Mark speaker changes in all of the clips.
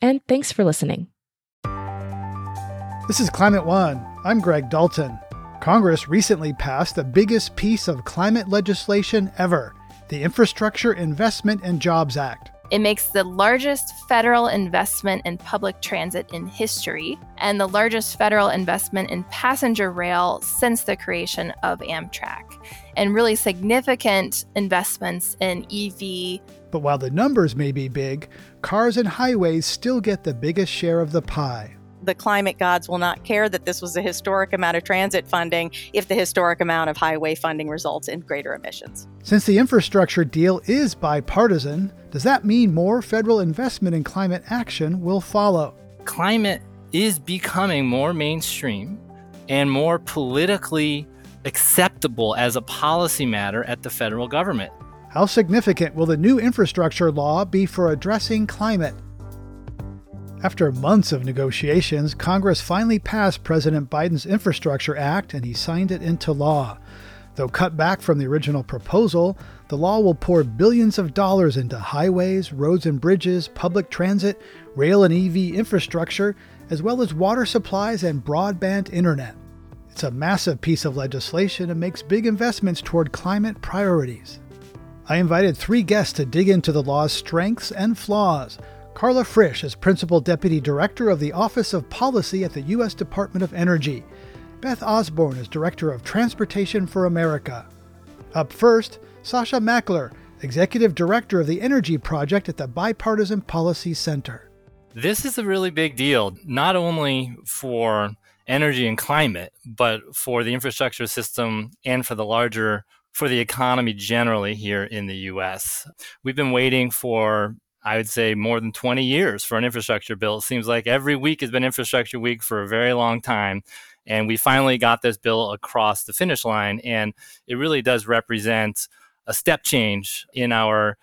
Speaker 1: and thanks for listening.
Speaker 2: This is Climate One. I'm Greg Dalton. Congress recently passed the biggest piece of climate legislation ever the Infrastructure Investment and Jobs Act.
Speaker 3: It makes the largest federal investment in public transit in history and the largest federal investment in passenger rail since the creation of Amtrak, and really significant investments in EV.
Speaker 2: But while the numbers may be big, cars and highways still get the biggest share of the pie
Speaker 4: the climate gods will not care that this was a historic amount of transit funding if the historic amount of highway funding results in greater emissions.
Speaker 2: Since the infrastructure deal is bipartisan, does that mean more federal investment in climate action will follow?
Speaker 5: Climate is becoming more mainstream and more politically acceptable as a policy matter at the federal government.
Speaker 2: How significant will the new infrastructure law be for addressing climate? After months of negotiations, Congress finally passed President Biden's Infrastructure Act and he signed it into law. Though cut back from the original proposal, the law will pour billions of dollars into highways, roads and bridges, public transit, rail and EV infrastructure, as well as water supplies and broadband internet. It's a massive piece of legislation and makes big investments toward climate priorities. I invited three guests to dig into the law's strengths and flaws. Carla Frisch is Principal Deputy Director of the Office of Policy at the U.S. Department of Energy. Beth Osborne is Director of Transportation for America. Up first, Sasha Mackler, Executive Director of the Energy Project at the Bipartisan Policy Center.
Speaker 5: This is a really big deal, not only for energy and climate, but for the infrastructure system and for the larger for the economy generally here in the US. We've been waiting for I would say more than 20 years for an infrastructure bill. It seems like every week has been infrastructure week for a very long time. And we finally got this bill across the finish line. And it really does represent a step change in our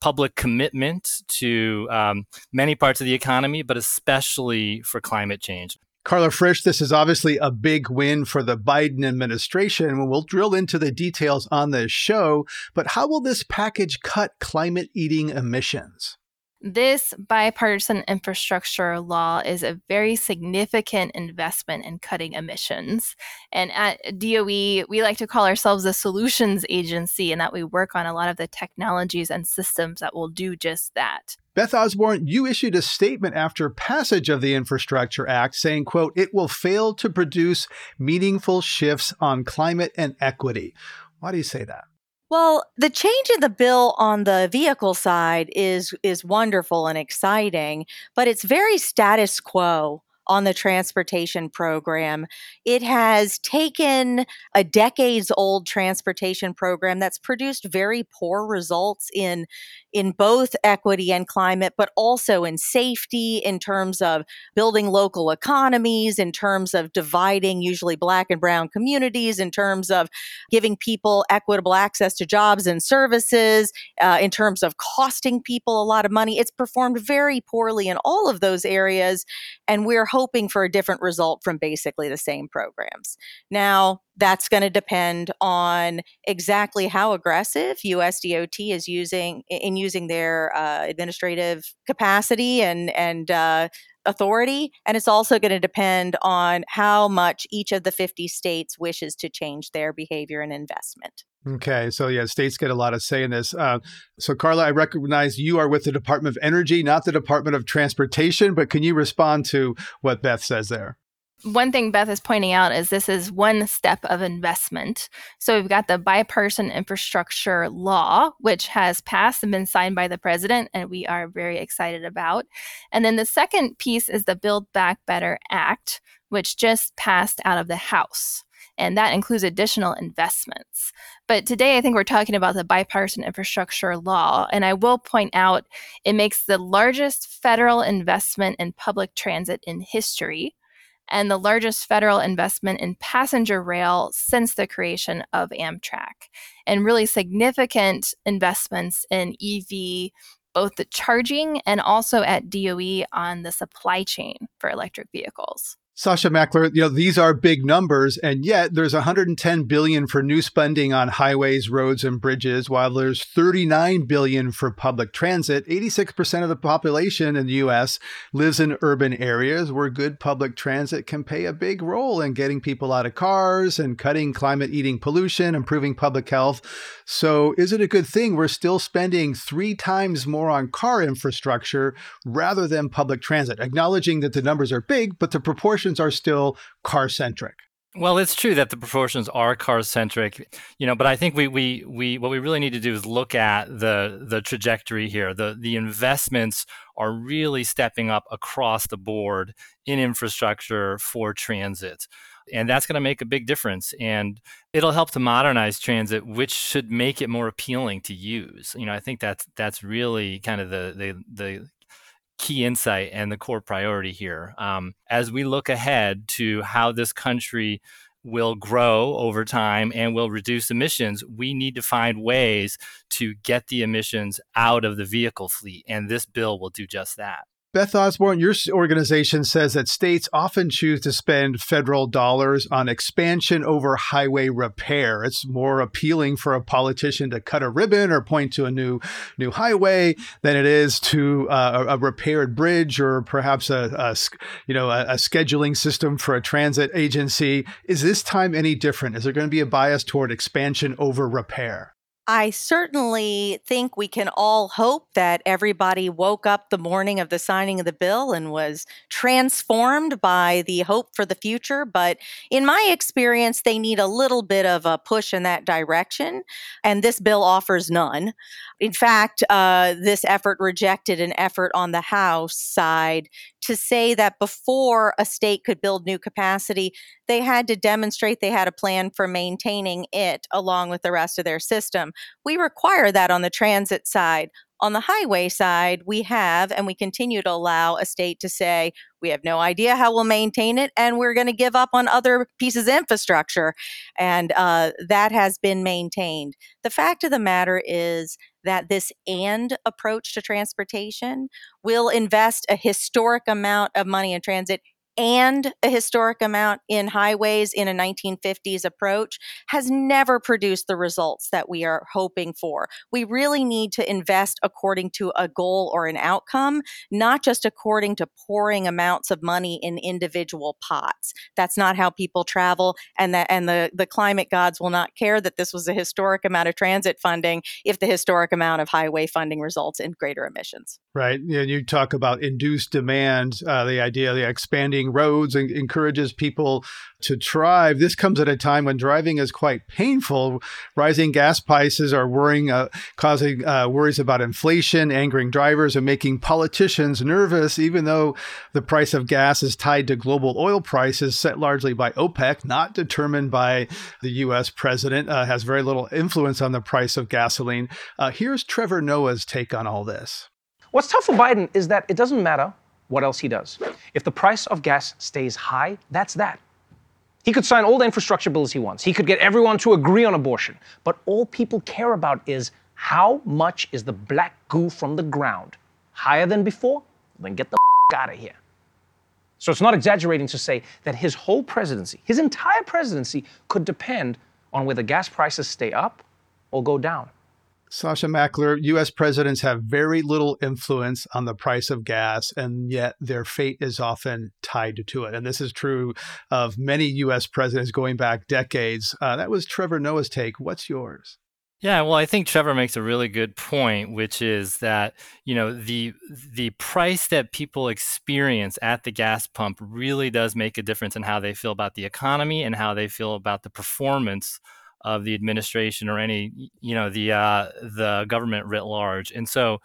Speaker 5: public commitment to um, many parts of the economy, but especially for climate change.
Speaker 2: Carla Frisch, this is obviously a big win for the Biden administration. We'll drill into the details on this show, but how will this package cut climate eating emissions?
Speaker 3: This bipartisan infrastructure law is a very significant investment in cutting emissions. And at DOE, we like to call ourselves a solutions agency, and that we work on a lot of the technologies and systems that will do just that.
Speaker 2: Beth Osborne, you issued a statement after passage of the Infrastructure Act saying, quote, it will fail to produce meaningful shifts on climate and equity. Why do you say that?
Speaker 4: Well, the change in the bill on the vehicle side is is wonderful and exciting, but it's very status quo on the transportation program. It has taken a decades old transportation program that's produced very poor results in in both equity and climate, but also in safety, in terms of building local economies, in terms of dividing usually black and brown communities, in terms of giving people equitable access to jobs and services, uh, in terms of costing people a lot of money. It's performed very poorly in all of those areas. And we're hoping for a different result from basically the same programs. Now, that's going to depend on exactly how aggressive USDOT is using in using their uh, administrative capacity and and uh, authority, and it's also going to depend on how much each of the 50 states wishes to change their behavior and investment.
Speaker 2: Okay, so yeah, states get a lot of say in this. Uh, so, Carla, I recognize you are with the Department of Energy, not the Department of Transportation, but can you respond to what Beth says there?
Speaker 3: One thing Beth is pointing out is this is one step of investment. So we've got the bipartisan infrastructure law, which has passed and been signed by the president, and we are very excited about. And then the second piece is the Build Back Better Act, which just passed out of the House. And that includes additional investments. But today, I think we're talking about the bipartisan infrastructure law. And I will point out it makes the largest federal investment in public transit in history and the largest federal investment in passenger rail since the creation of Amtrak, and really significant investments in EV, both the charging and also at DOE on the supply chain for electric vehicles.
Speaker 6: Sasha Mackler, you know, these are big numbers, and yet there's 110 billion for new spending on highways, roads, and bridges, while there's 39 billion for public transit. 86% of the population in the US lives in urban areas where good public transit can play a big role in getting people out of cars and cutting climate eating pollution, improving public health. So, is it a good thing we're still spending three times more on car infrastructure rather than public transit? Acknowledging that the numbers are big, but the proportion proportions are still car centric.
Speaker 5: Well, it's true that the proportions are car centric, you know, but I think we, we we what we really need to do is look at the the trajectory here. The the investments are really stepping up across the board in infrastructure for transit. And that's going to make a big difference. And it'll help to modernize transit, which should make it more appealing to use. You know, I think that's that's really kind of the the the key insight and the core priority here. Um, as we look ahead to how this country will grow over time and will reduce emissions, we need to find ways to get the emissions out of the vehicle fleet. And this bill will do just that.
Speaker 6: Beth Osborne, your organization says that states often choose to spend federal dollars on expansion over highway repair. It's more appealing for a politician to cut a ribbon or point to a new new highway than it is to uh, a, repaired bridge or perhaps a, a you know a, a scheduling system for a transit agency. Is this time any different? Is there going to be a bias toward expansion over repair?
Speaker 4: I certainly think we can all hope that everybody woke up the morning of the signing of the bill and was transformed by the hope for the future. But in my experience, they need a little bit of a push in that direction, and this bill offers none. In fact, uh, this effort rejected an effort on the House side to say that before a state could build new capacity, they had to demonstrate they had a plan for maintaining it along with the rest of their system. We require that on the transit side. On the highway side, we have and we continue to allow a state to say, we have no idea how we'll maintain it, and we're going to give up on other pieces of infrastructure. And uh, that has been maintained. The fact of the matter is that this and approach to transportation will invest a historic amount of money in transit and a historic amount in highways in a 1950s approach has never produced the results that we are hoping for. We really need to invest according to a goal or an outcome, not just according to pouring amounts of money in individual pots. That's not how people travel and that and the the climate gods will not care that this was a historic amount of transit funding if the historic amount of highway funding results in greater emissions.
Speaker 6: Right. Yeah, you talk about induced demand, uh, the idea of the expanding roads and encourages people to drive. This comes at a time when driving is quite painful. Rising gas prices are worrying, uh, causing uh, worries about inflation, angering drivers, and making politicians nervous. Even though the price of gas is tied to global oil prices set largely by OPEC, not determined by the U.S. president, uh, has very little influence on the price of gasoline. Uh, here's Trevor Noah's take on all this.
Speaker 7: What's tough for Biden is that it doesn't matter what else he does. If the price of gas stays high, that's that. He could sign all the infrastructure bills he wants. He could get everyone to agree on abortion. But all people care about is how much is the black goo from the ground? Higher than before? Then get the out of here. So it's not exaggerating to say that his whole presidency, his entire presidency, could depend on whether gas prices stay up or go down.
Speaker 6: Sasha Mackler, US presidents have very little influence on the price of gas, and yet their fate is often tied to it. And this is true of many US presidents going back decades. Uh, that was Trevor Noah's take. What's yours?
Speaker 5: Yeah, well, I think Trevor makes a really good point, which is that you know the the price that people experience at the gas pump really does make a difference in how they feel about the economy and how they feel about the performance of the administration or any you know the uh, the government writ large. And so,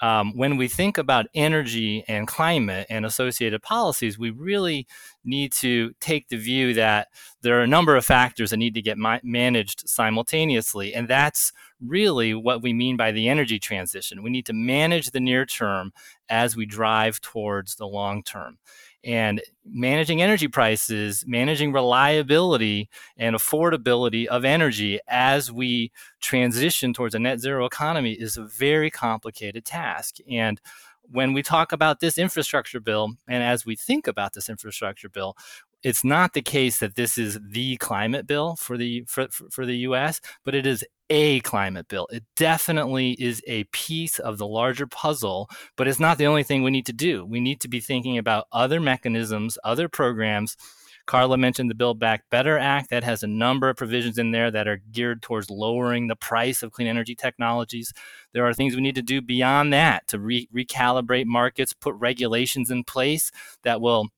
Speaker 5: um, when we think about energy and climate and associated policies, we really need to take the view that there are a number of factors that need to get ma- managed simultaneously. And that's really what we mean by the energy transition. We need to manage the near term as we drive towards the long term. And managing energy prices, managing reliability and affordability of energy as we transition towards a net zero economy is a very complicated task. And when we talk about this infrastructure bill, and as we think about this infrastructure bill, it's not the case that this is the climate bill for the for, for the US, but it is a climate bill. It definitely is a piece of the larger puzzle, but it's not the only thing we need to do. We need to be thinking about other mechanisms, other programs. Carla mentioned the Build Back Better Act that has a number of provisions in there that are geared towards lowering the price of clean energy technologies. There are things we need to do beyond that to re- recalibrate markets, put regulations in place that will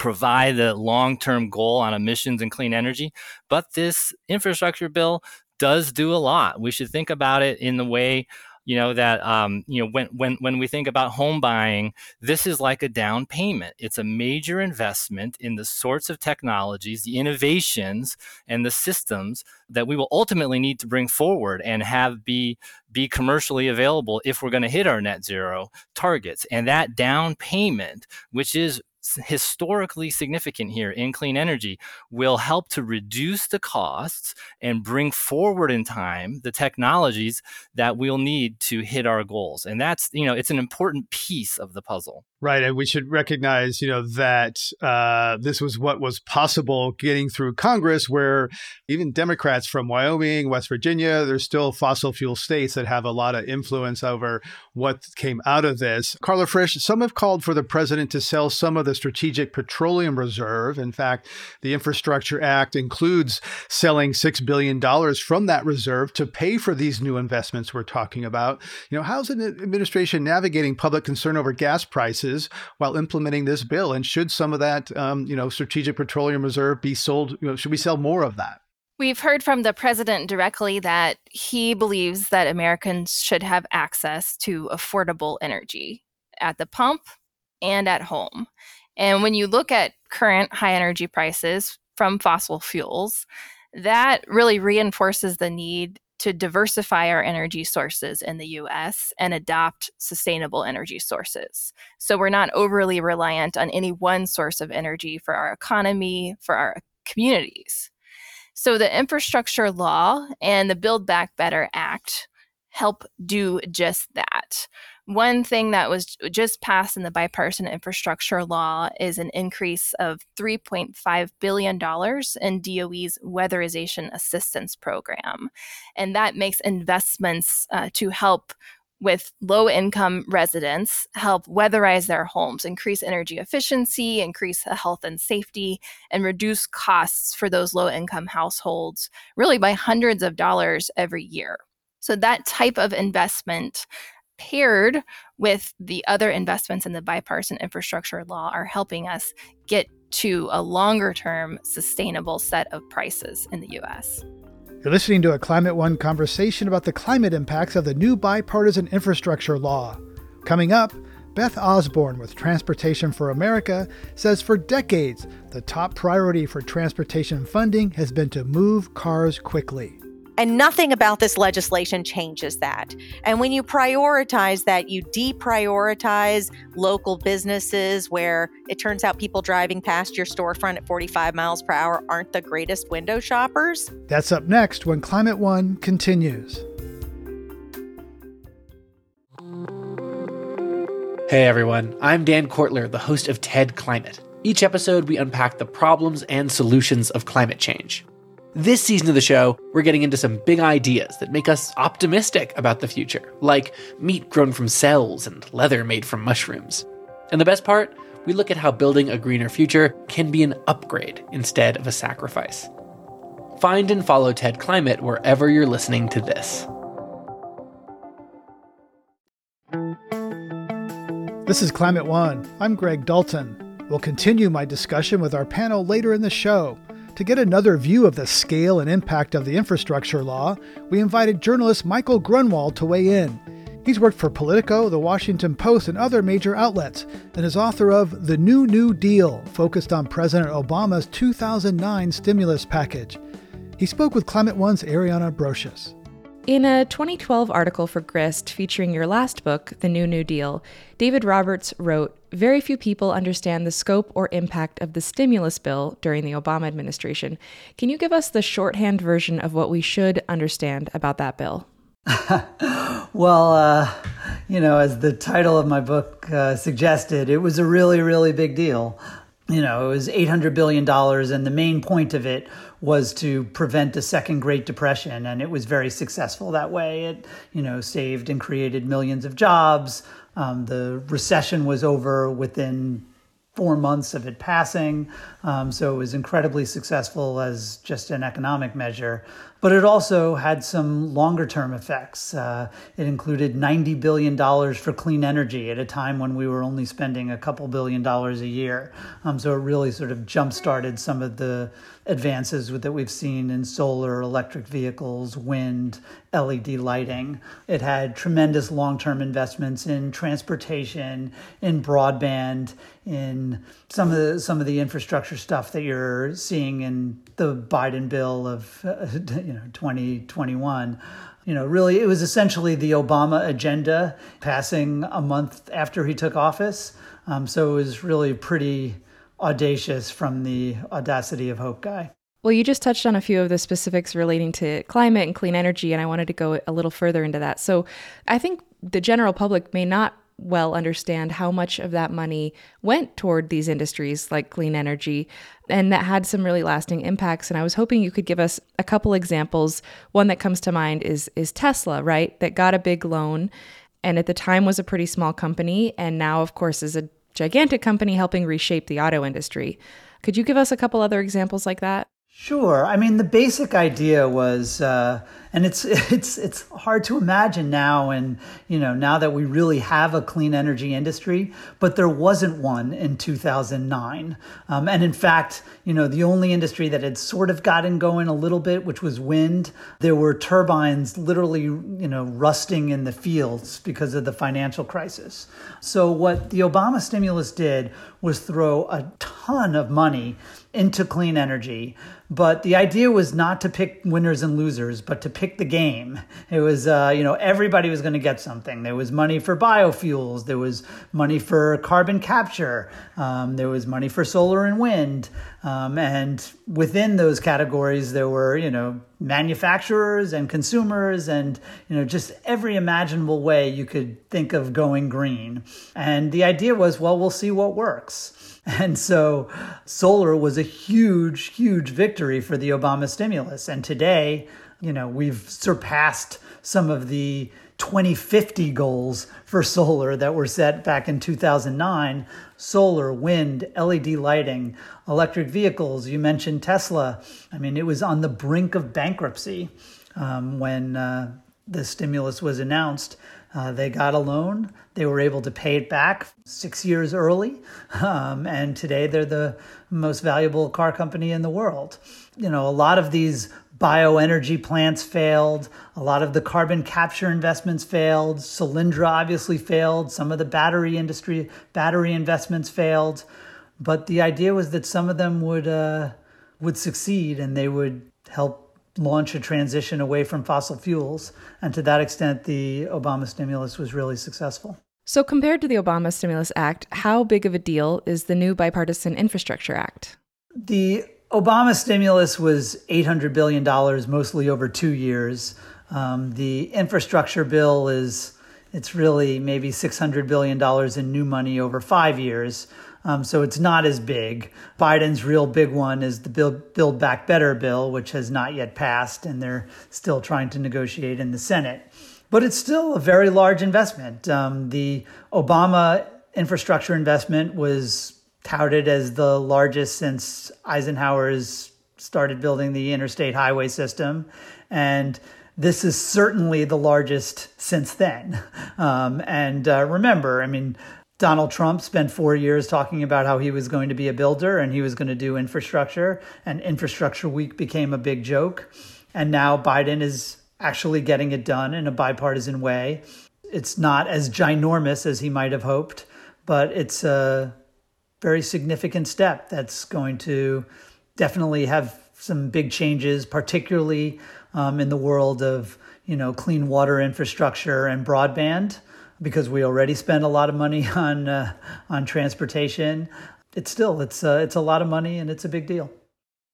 Speaker 5: provide the long term goal on emissions and clean energy. But this infrastructure bill does do a lot. We should think about it in the way you know that um, you know when when when we think about home buying this is like a down payment it's a major investment in the sorts of technologies the innovations and the systems that we will ultimately need to bring forward and have be be commercially available if we're going to hit our net zero targets and that down payment which is historically significant here in clean energy will help to reduce the costs and bring forward in time the technologies that we'll need to hit our goals. And that's you know it's an important piece of the puzzle
Speaker 6: Right, and we should recognize, you know, that uh, this was what was possible getting through Congress, where even Democrats from Wyoming, West Virginia, there's still fossil fuel states that have a lot of influence over what came out of this. Carla Frisch, some have called for the president to sell some of the Strategic Petroleum Reserve. In fact, the Infrastructure Act includes selling six billion dollars from that reserve to pay for these new investments we're talking about. You know, how's an administration navigating public concern over gas prices? While implementing this bill? And should some of that, um, you know, strategic petroleum reserve be sold? You know, should we sell more of that?
Speaker 3: We've heard from the president directly that he believes that Americans should have access to affordable energy at the pump and at home. And when you look at current high energy prices from fossil fuels, that really reinforces the need to diversify our energy sources in the US and adopt sustainable energy sources. So we're not overly reliant on any one source of energy for our economy, for our communities. So the infrastructure law and the Build Back Better Act help do just that. One thing that was just passed in the bipartisan infrastructure law is an increase of $3.5 billion in DOE's weatherization assistance program. And that makes investments uh, to help with low income residents help weatherize their homes, increase energy efficiency, increase health and safety, and reduce costs for those low income households, really by hundreds of dollars every year. So, that type of investment paired with the other investments in the bipartisan infrastructure law are helping us get to a longer term sustainable set of prices in the US.
Speaker 6: You're listening to a Climate One conversation about the climate impacts of the new bipartisan infrastructure law. Coming up, Beth Osborne with Transportation for America says for decades, the top priority for transportation funding has been to move cars quickly.
Speaker 4: And nothing about this legislation changes that. And when you prioritize that, you deprioritize local businesses where it turns out people driving past your storefront at 45 miles per hour aren't the greatest window shoppers.
Speaker 6: That's up next when Climate One continues.
Speaker 8: Hey everyone, I'm Dan Kwartler, the host of TED Climate. Each episode, we unpack the problems and solutions of climate change. This season of the show, we're getting into some big ideas that make us optimistic about the future, like meat grown from cells and leather made from mushrooms. And the best part, we look at how building a greener future can be an upgrade instead of a sacrifice. Find and follow TED Climate wherever you're listening to this.
Speaker 6: This is Climate One. I'm Greg Dalton. We'll continue my discussion with our panel later in the show. To get another view of the scale and impact of the infrastructure law, we invited journalist Michael Grunwald to weigh in. He's worked for Politico, The Washington Post, and other major outlets, and is author of The New New Deal, focused on President Obama's 2009 stimulus package. He spoke with Climate One's Ariana Brocious.
Speaker 1: In a 2012 article for Grist featuring your last book, The New New Deal, David Roberts wrote Very few people understand the scope or impact of the stimulus bill during the Obama administration. Can you give us the shorthand version of what we should understand about that bill?
Speaker 9: well, uh, you know, as the title of my book uh, suggested, it was a really, really big deal. You know, it was $800 billion, and the main point of it was to prevent a second Great Depression, and it was very successful that way. It, you know, saved and created millions of jobs. Um, the recession was over within four months of it passing. Um, so it was incredibly successful as just an economic measure. But it also had some longer term effects. Uh, it included $90 billion for clean energy at a time when we were only spending a couple billion dollars a year. Um, so it really sort of jump started some of the advances that we've seen in solar, electric vehicles, wind, LED lighting. It had tremendous long term investments in transportation, in broadband, in some of the some of the infrastructure stuff that you're seeing in the Biden bill of uh, you know 2021 you know really it was essentially the Obama agenda passing a month after he took office. Um, so it was really pretty audacious from the audacity of hope guy.
Speaker 1: Well, you just touched on a few of the specifics relating to climate and clean energy, and I wanted to go a little further into that. So, I think the general public may not well understand how much of that money went toward these industries like clean energy and that had some really lasting impacts. And I was hoping you could give us a couple examples. One that comes to mind is is Tesla right? That got a big loan and at the time was a pretty small company and now of course is a gigantic company helping reshape the auto industry. Could you give us a couple other examples like that
Speaker 9: Sure. I mean, the basic idea was, uh, and it's it's it's hard to imagine now, and you know, now that we really have a clean energy industry, but there wasn't one in 2009. Um, and in fact, you know, the only industry that had sort of gotten going a little bit, which was wind, there were turbines literally, you know, rusting in the fields because of the financial crisis. So what the Obama stimulus did was throw a ton of money into clean energy. But the idea was not to pick winners and losers, but to pick the game. It was, uh, you know, everybody was going to get something. There was money for biofuels, there was money for carbon capture, um, there was money for solar and wind. Um, and within those categories, there were, you know, manufacturers and consumers and, you know, just every imaginable way you could think of going green. And the idea was, well, we'll see what works. And so solar was a huge, huge victory for the Obama stimulus. And today, you know, we've surpassed some of the 2050 goals for solar that were set back in 2009 solar, wind, LED lighting, electric vehicles. You mentioned Tesla. I mean, it was on the brink of bankruptcy um, when uh, the stimulus was announced. Uh, they got a loan. They were able to pay it back six years early. Um, and today they're the most valuable car company in the world. You know, a lot of these bioenergy plants failed. A lot of the carbon capture investments failed. Solyndra obviously failed. Some of the battery industry, battery investments failed. But the idea was that some of them would, uh, would succeed and they would help launch a transition away from fossil fuels. And to that extent, the Obama stimulus was really successful.
Speaker 1: So, compared to the Obama Stimulus Act, how big of a deal is the new Bipartisan Infrastructure Act?
Speaker 9: The Obama stimulus was $800 billion, mostly over two years. Um, the infrastructure bill is it's really maybe $600 billion in new money over five years. Um, so it's not as big. Biden's real big one is the Build, Build Back Better bill, which has not yet passed, and they're still trying to negotiate in the Senate. But it's still a very large investment. Um, the Obama infrastructure investment was touted as the largest since Eisenhower's started building the interstate highway system. And this is certainly the largest since then. Um, and uh, remember, I mean, Donald Trump spent four years talking about how he was going to be a builder and he was going to do infrastructure, and Infrastructure Week became a big joke. And now Biden is actually getting it done in a bipartisan way. It's not as ginormous as he might have hoped, but it's a very significant step that's going to definitely have some big changes, particularly um, in the world of you know clean water infrastructure and broadband because we already spend a lot of money on uh, on transportation. It's still it's uh, it's a lot of money and it's a big deal.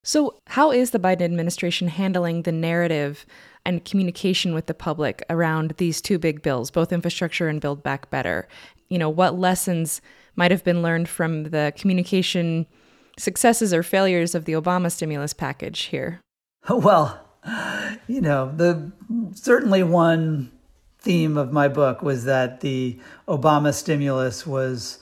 Speaker 1: So, how is the Biden administration handling the narrative and communication with the public around these two big bills, both infrastructure and Build Back Better? You know, what lessons might have been learned from the communication successes or failures of the Obama stimulus package here?
Speaker 9: Well, you know, the certainly one theme of my book was that the Obama stimulus was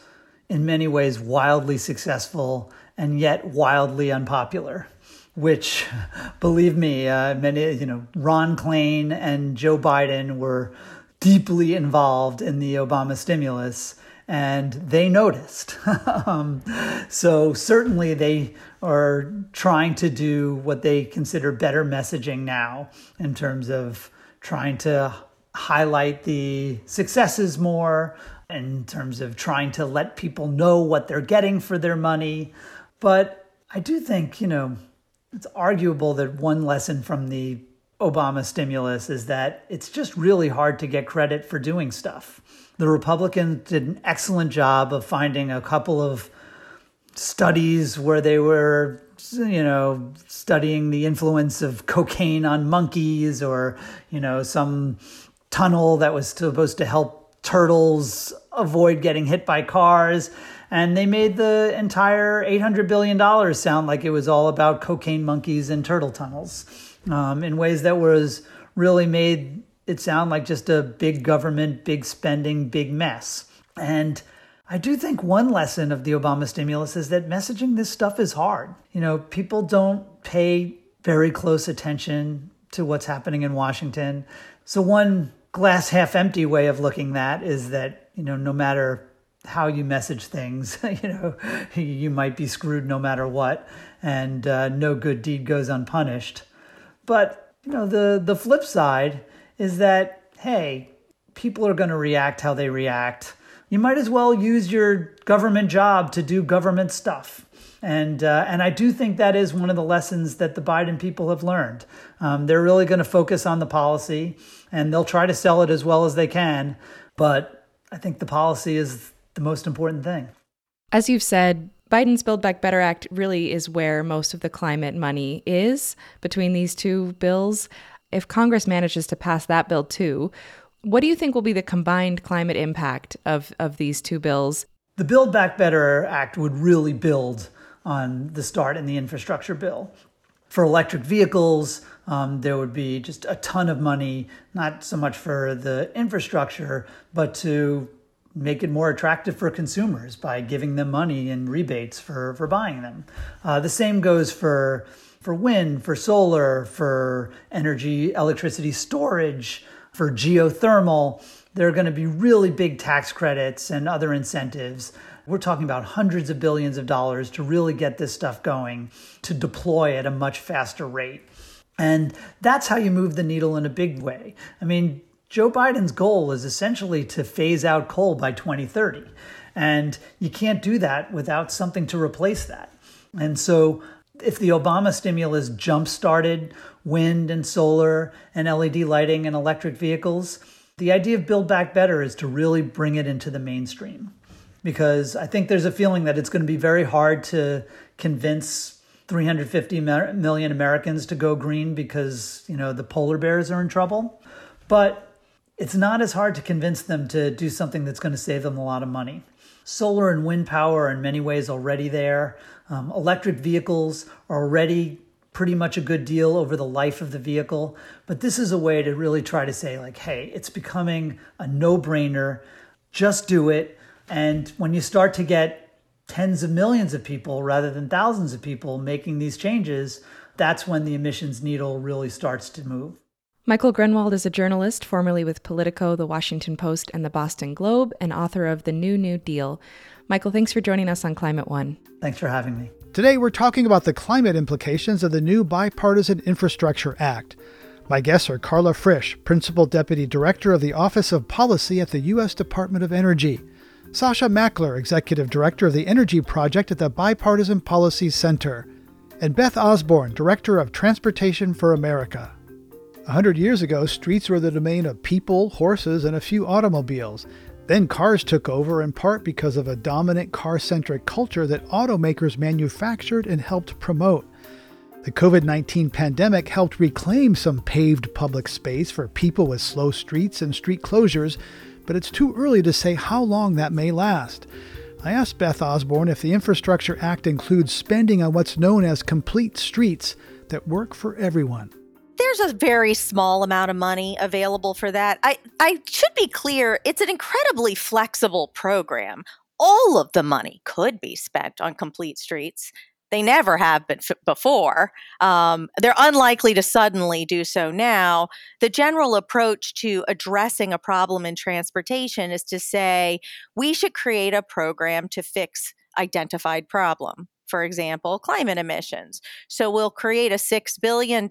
Speaker 9: in many ways wildly successful and yet wildly unpopular. Which, believe me, uh, many you know Ron Klain and Joe Biden were deeply involved in the Obama stimulus, and they noticed. um, so certainly they are trying to do what they consider better messaging now in terms of trying to highlight the successes more in terms of trying to let people know what they're getting for their money. But I do think, you know, it's arguable that one lesson from the Obama stimulus is that it's just really hard to get credit for doing stuff. The Republicans did an excellent job of finding a couple of studies where they were you know studying the influence of cocaine on monkeys or you know some tunnel that was supposed to help turtles avoid getting hit by cars. And they made the entire $800 billion sound like it was all about cocaine monkeys and turtle tunnels um, in ways that was really made it sound like just a big government, big spending, big mess. And I do think one lesson of the Obama stimulus is that messaging this stuff is hard. You know, people don't pay very close attention to what's happening in Washington. So, one glass half empty way of looking that is that you know no matter how you message things you know you might be screwed no matter what and uh, no good deed goes unpunished. But you know the the flip side is that hey people are going to react how they react. You might as well use your government job to do government stuff and uh, and I do think that is one of the lessons that the Biden people have learned. Um, they're really going to focus on the policy, and they'll try to sell it as well as they can. But I think the policy is the most important thing.
Speaker 1: As you've said, Biden's Build Back Better Act really is where most of the climate money is between these two bills. If Congress manages to pass that bill too, what do you think will be the combined climate impact of, of these two bills?
Speaker 9: The Build Back Better Act would really build on the start in the infrastructure bill. For electric vehicles, um, there would be just a ton of money, not so much for the infrastructure, but to make it more attractive for consumers by giving them money and rebates for, for buying them. Uh, the same goes for for wind, for solar, for energy, electricity storage, for geothermal. There are going to be really big tax credits and other incentives we're talking about hundreds of billions of dollars to really get this stuff going, to deploy at a much faster rate. And that's how you move the needle in a big way. I mean, Joe Biden's goal is essentially to phase out coal by 2030. And you can't do that without something to replace that. And so, if the Obama stimulus jump started wind and solar and LED lighting and electric vehicles, the idea of Build Back Better is to really bring it into the mainstream because I think there's a feeling that it's going to be very hard to convince 350 million Americans to go green because, you know, the polar bears are in trouble. But it's not as hard to convince them to do something that's going to save them a lot of money. Solar and wind power are in many ways already there. Um, electric vehicles are already pretty much a good deal over the life of the vehicle. But this is a way to really try to say, like, hey, it's becoming a no brainer. Just do it. And when you start to get tens of millions of people rather than thousands of people making these changes, that's when the emissions needle really starts to move.
Speaker 1: Michael Grunwald is a journalist, formerly with Politico, The Washington Post, and The Boston Globe, and author of The New New Deal. Michael, thanks for joining us on Climate One.
Speaker 9: Thanks for having me.
Speaker 6: Today, we're talking about the climate implications of the new Bipartisan Infrastructure Act. My guests are Carla Frisch, Principal Deputy Director of the Office of Policy at the U.S. Department of Energy, Sasha Mackler, Executive Director of the Energy Project at the Bipartisan Policy Center, and Beth Osborne, Director of Transportation for America. A hundred years ago, streets were the domain of people, horses, and a few automobiles. Then cars took over in part because of a dominant car centric culture that automakers manufactured and helped promote. The COVID 19 pandemic helped reclaim some paved public space for people with slow streets and street closures, but it's too early to say how long that may last. I asked Beth Osborne if the Infrastructure Act includes spending on what's known as complete streets that work for everyone
Speaker 4: there's a very small amount of money available for that. I, I should be clear, it's an incredibly flexible program. All of the money could be spent on complete streets. They never have been f- before. Um, they're unlikely to suddenly do so now. The general approach to addressing a problem in transportation is to say we should create a program to fix identified problem for example, climate emissions. So we'll create a $6 billion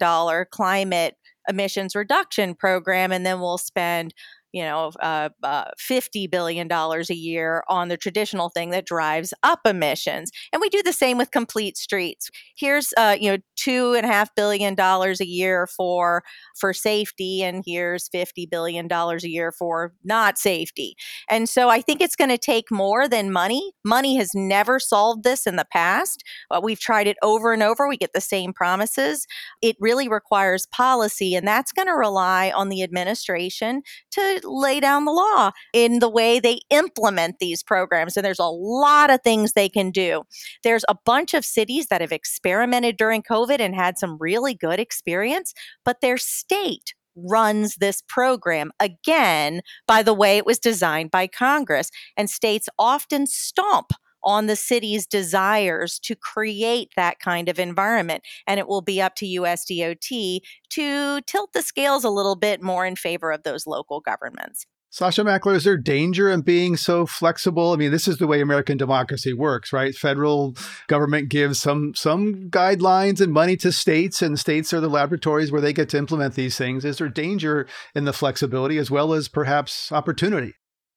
Speaker 4: climate emissions reduction program, and then we'll spend you know, uh, uh, $50 billion a year on the traditional thing that drives up emissions. And we do the same with complete streets. Here's, uh, you know, two and a half billion dollars a year for for safety, and here's $50 billion a year for not safety. And so I think it's going to take more than money. Money has never solved this in the past. We've tried it over and over. We get the same promises. It really requires policy, and that's going to rely on the administration to lay down the law in the way they implement these programs. And there's a lot of things they can do. There's a bunch of cities that have experimented during COVID and had some really good experience, but their state runs this program again by the way it was designed by Congress. And states often stomp on the city's desires to create that kind of environment. And it will be up to USDOT to tilt the scales a little bit more in favor of those local governments.
Speaker 6: Sasha Mackler, is there danger in being so flexible? I mean, this is the way American democracy works, right? Federal government gives some some guidelines and money to states, and states are the laboratories where they get to implement these things. Is there danger in the flexibility as well as perhaps opportunity?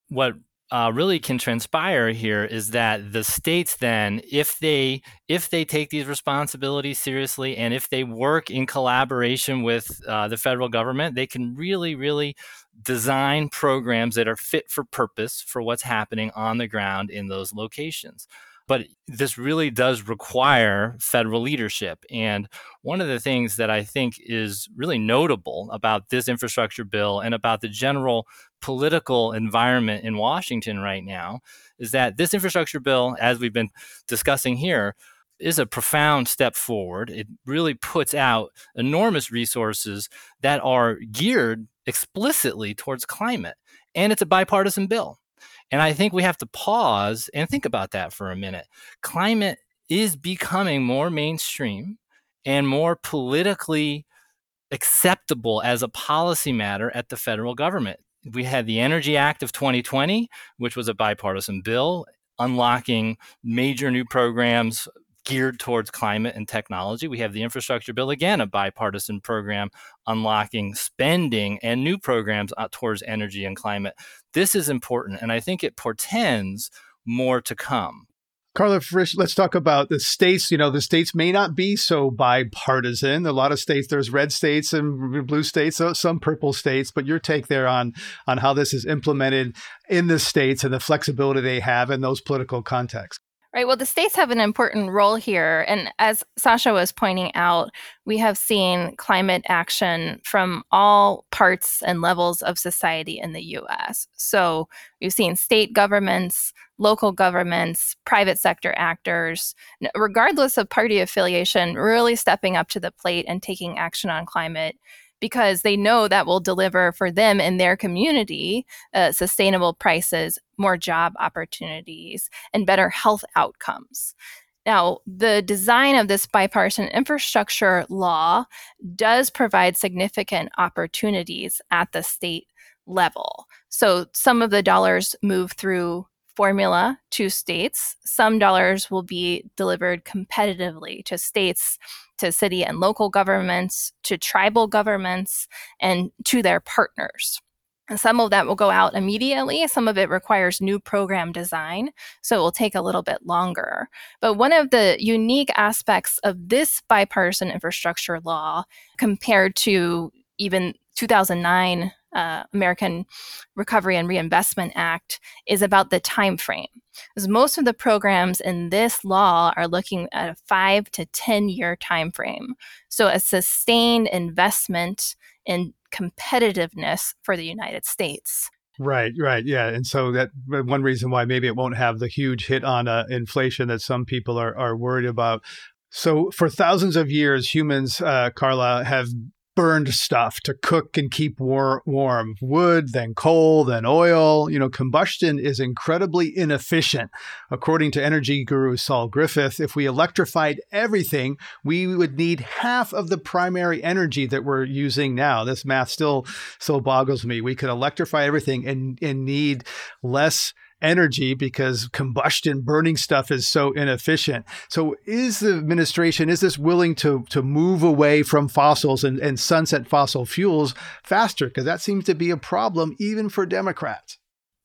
Speaker 5: What uh, really can transpire here is that the states then if they if they take these responsibilities seriously and if they work in collaboration with uh, the federal government they can really really design programs that are fit for purpose for what's happening on the ground in those locations but this really does require federal leadership. And one of the things that I think is really notable about this infrastructure bill and about the general political environment in Washington right now is that this infrastructure bill, as we've been discussing here, is a profound step forward. It really puts out enormous resources that are geared explicitly towards climate. And it's a bipartisan bill. And I think we have to pause and think about that for a minute. Climate is becoming more mainstream and more politically acceptable as a policy matter at the federal government. We had the Energy Act of 2020, which was a bipartisan bill unlocking major new programs geared towards climate and technology. We have the infrastructure bill, again, a bipartisan program unlocking spending and new programs uh, towards energy and climate. This is important, and I think it portends more to come.
Speaker 6: Carla Frisch, let's talk about the states. You know, the states may not be so bipartisan. A lot of states, there's red states and blue states, some purple states. But your take there on on how this is implemented in the states and the flexibility they have in those political contexts.
Speaker 3: Right. Well, the states have an important role here. And as Sasha was pointing out, we have seen climate action from all parts and levels of society in the US. So we've seen state governments, local governments, private sector actors, regardless of party affiliation, really stepping up to the plate and taking action on climate because they know that will deliver for them and their community uh, sustainable prices, more job opportunities, and better health outcomes. Now, the design of this bipartisan infrastructure law does provide significant opportunities at the state level. So some of the dollars move through formula to states. Some dollars will be delivered competitively to states, to city and local governments, to tribal governments, and to their partners. Some of that will go out immediately. Some of it requires new program design, so it will take a little bit longer. But one of the unique aspects of this bipartisan infrastructure law compared to even 2009 uh, American Recovery and Reinvestment Act is about the time frame. Because most of the programs in this law are looking at a five to 10 year time frame. So a sustained investment in competitiveness for the United States.
Speaker 6: Right, right, yeah, and so that one reason why maybe it won't have the huge hit on uh, inflation that some people are are worried about. So for thousands of years, humans, uh, Carla, have burned stuff to cook and keep war- warm wood, then coal, then oil. You know, combustion is incredibly inefficient. According to energy guru Saul Griffith, if we electrified everything, we would need half of the primary energy that we're using now. This math still still boggles me. We could electrify everything and, and need less energy because combustion burning stuff is so inefficient. So is the administration is this willing to to move away from fossils and, and sunset fossil fuels faster? Because that seems to be a problem even for Democrats.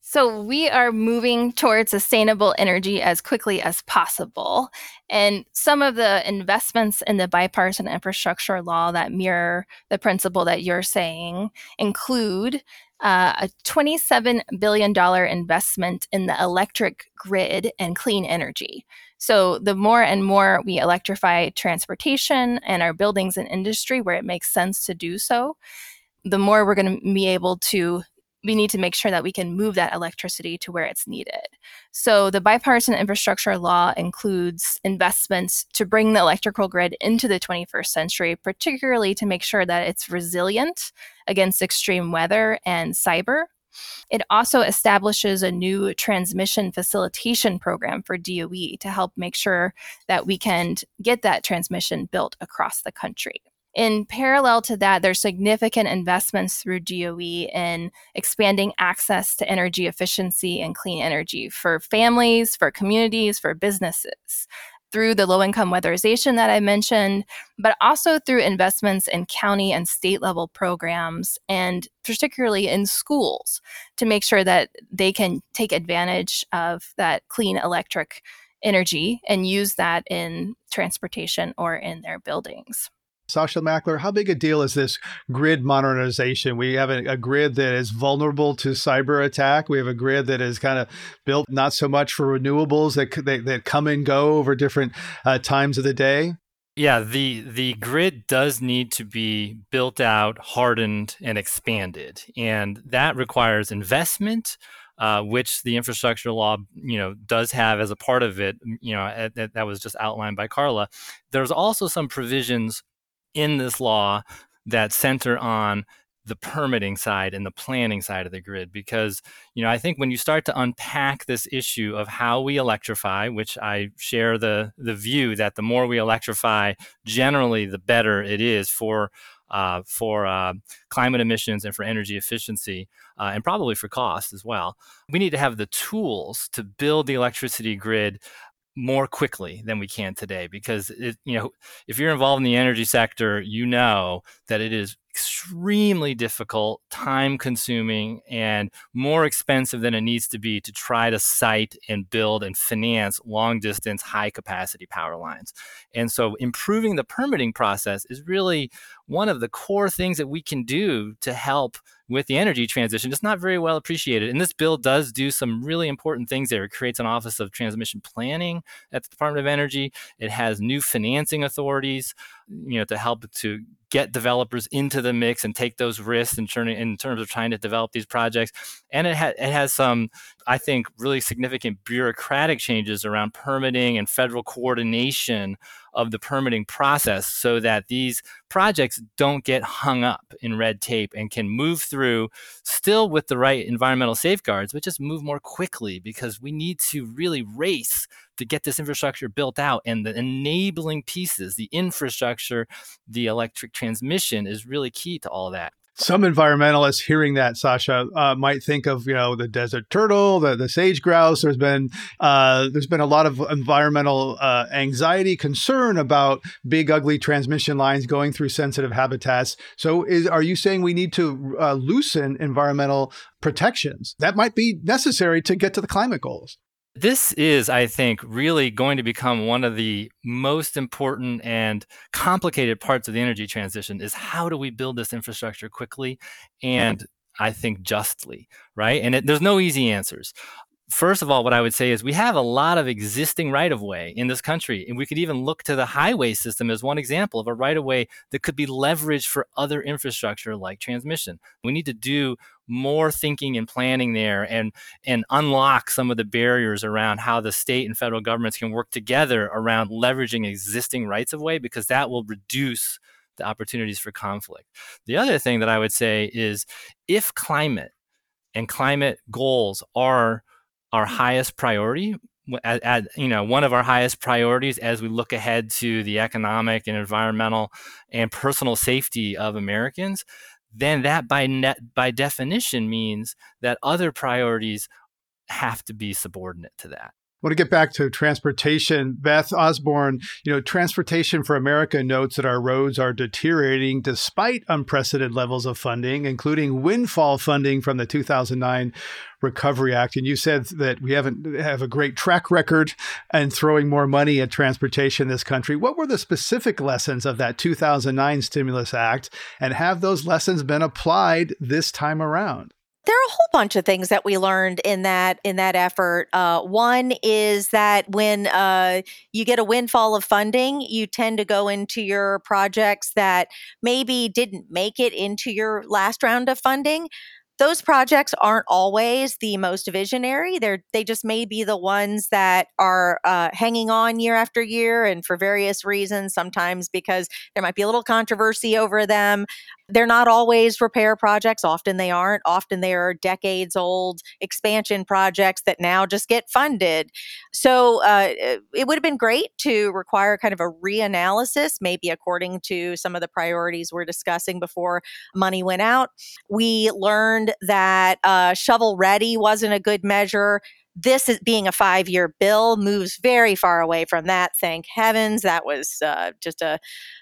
Speaker 3: So, we are moving towards sustainable energy as quickly as possible. And some of the investments in the bipartisan infrastructure law that mirror the principle that you're saying include uh, a $27 billion investment in the electric grid and clean energy. So, the more and more we electrify transportation and our buildings and industry where it makes sense to do so, the more we're going to be able to we need to make sure that we can move that electricity to where it's needed. So, the bipartisan infrastructure law includes investments to bring the electrical grid into the 21st century, particularly to make sure that it's resilient against extreme weather and cyber. It also establishes a new transmission facilitation program for DOE to help make sure that we can get that transmission built across the country. In parallel to that, there's significant investments through DOE in expanding access to energy efficiency and clean energy for families, for communities, for businesses through the low income weatherization that I mentioned, but also through investments in county and state level programs, and particularly in schools to make sure that they can take advantage of that clean electric energy and use that in transportation or in their buildings.
Speaker 6: Sasha Mackler, how big a deal is this grid modernization? We have a, a, grid that is vulnerable to cyber attack. We have a grid that is kind of built not so much for renewables that that, that come and go over different uh, times of the day.
Speaker 5: Yeah, the the grid does need to be built out, hardened, and expanded, and that requires investment. Uh, which the infrastructure law, you know, does have as a part of it. You know, that was just outlined by Carla. There's also some provisions in this law that center on the permitting side and the planning side of the grid. Because you know i think when you start to unpack this issue of how we electrify which i share the the view that the more we electrify generally the better it is for uh, for uh, climate emissions and for energy efficiency uh, and probably for cost as well we need to have the tools to build the electricity grid more quickly than we can today because it, you know if you're involved in the energy sector you know that it is extremely difficult, time consuming, and more expensive than it needs to be to try to site and build and finance long distance, high capacity power lines. And so, improving the permitting process is really one of the core things that we can do to help with the energy transition. It's not very well appreciated. And this bill does do some really important things there. It creates an Office of Transmission Planning at the Department of Energy, it has new financing authorities you know to help to get developers into the mix and take those risks in, turn, in terms of trying to develop these projects. And it, ha- it has some I think, really significant bureaucratic changes around permitting and federal coordination of the permitting process so that these projects don't get hung up in red tape and can move through still with the right environmental safeguards, but just move more quickly because we need to really race to get this infrastructure built out. And the enabling pieces, the infrastructure, the electric transmission is really key to all that
Speaker 6: some environmentalists hearing that, Sasha, uh, might think of you know the desert turtle, the, the sage grouse. There's been uh, there's been a lot of environmental uh, anxiety, concern about big ugly transmission lines going through sensitive habitats. So, is are you saying we need to uh, loosen environmental protections that might be necessary to get to the climate goals?
Speaker 5: This is, I think, really going to become one of the most important and complicated parts of the energy transition is how do we build this infrastructure quickly and I think justly, right? And it, there's no easy answers. First of all, what I would say is we have a lot of existing right of way in this country. And we could even look to the highway system as one example of a right of way that could be leveraged for other infrastructure like transmission. We need to do more thinking and planning there and and unlock some of the barriers around how the state and federal governments can work together around leveraging existing rights of way because that will reduce the opportunities for conflict. The other thing that I would say is if climate and climate goals are our highest priority at, at, you know one of our highest priorities as we look ahead to the economic and environmental and personal safety of Americans then that by net by definition means that other priorities have to be subordinate to that.
Speaker 6: Want to get back to transportation. Beth Osborne, you know, Transportation for America notes that our roads are deteriorating despite unprecedented levels of funding, including windfall funding from the 2009 Recovery Act. And you said that we haven't have a great track record and throwing more money at transportation in this country. What were the specific lessons of that 2009 Stimulus Act, and have those lessons been applied this time around?
Speaker 4: There are a whole bunch of things that we learned in that in that effort. Uh, one is that when uh, you get a windfall of funding, you tend to go into your projects that maybe didn't make it into your last round of funding those projects aren't always the most visionary. They're they just may be the ones that are uh, hanging on year after year, and for various reasons. Sometimes because there might be a little controversy over them. They're not always repair projects. Often they aren't. Often they are decades old expansion projects that now just get funded. So uh, it would have been great to require kind of a reanalysis, maybe according to some of the priorities we're discussing before money went out. We learned that uh, shovel ready wasn't a good measure this is being a five year bill moves very far away from that. Thank heavens. That was uh, just a,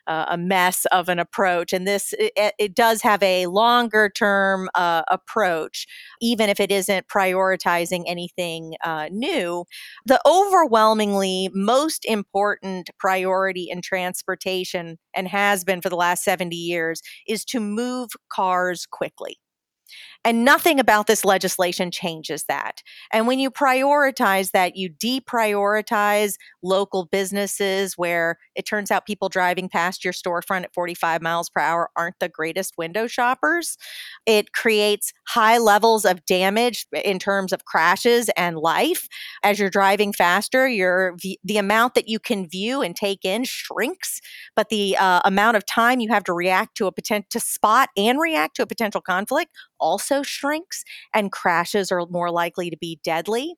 Speaker 4: a mess of an approach. And this, it, it does have a longer term uh, approach, even if it isn't prioritizing anything uh, new. The overwhelmingly most important priority in transportation, and has been for the last 70 years, is to move cars quickly. And nothing about this legislation changes that. And when you prioritize that, you deprioritize local businesses where it turns out people driving past your storefront at 45 miles per hour aren't the greatest window shoppers. It creates high levels of damage in terms of crashes and life. As you're driving faster, your the amount that you can view and take in shrinks, but the uh, amount of time you have to react to a potential to spot and react to a potential conflict also shrinks and crashes are more likely to be deadly.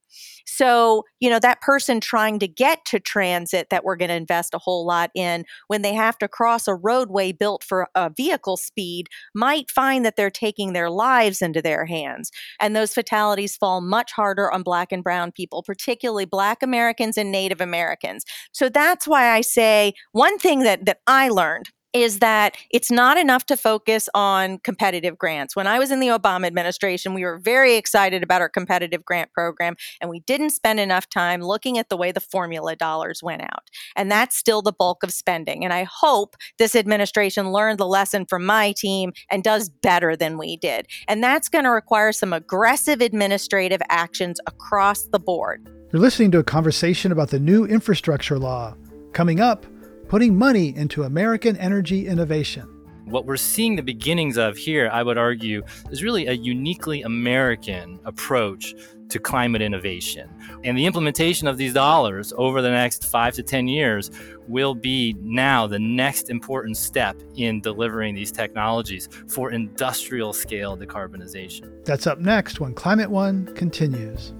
Speaker 4: So, you know, that person trying to get to transit that we're going to invest a whole lot in when they have to cross a roadway built for a vehicle speed might find that they're taking their lives into their hands. And those fatalities fall much harder on black and brown people, particularly black Americans and Native Americans. So that's why I say one thing that that I learned is that it's not enough to focus on competitive grants. When I was in the Obama administration, we were very excited about our competitive grant program, and we didn't spend enough time looking at the way the formula dollars went out. And that's still the bulk of spending. And I hope this administration learned the lesson from my team and does better than we did. And that's going to require some aggressive administrative actions across the board.
Speaker 6: You're listening to a conversation about the new infrastructure law. Coming up, putting money into American energy innovation.
Speaker 5: What we're seeing the beginnings of here, I would argue, is really a uniquely American approach to climate innovation. And the implementation of these dollars over the next five to 10 years will be now the next important step in delivering these technologies for industrial scale decarbonization.
Speaker 2: That's up next when Climate One continues.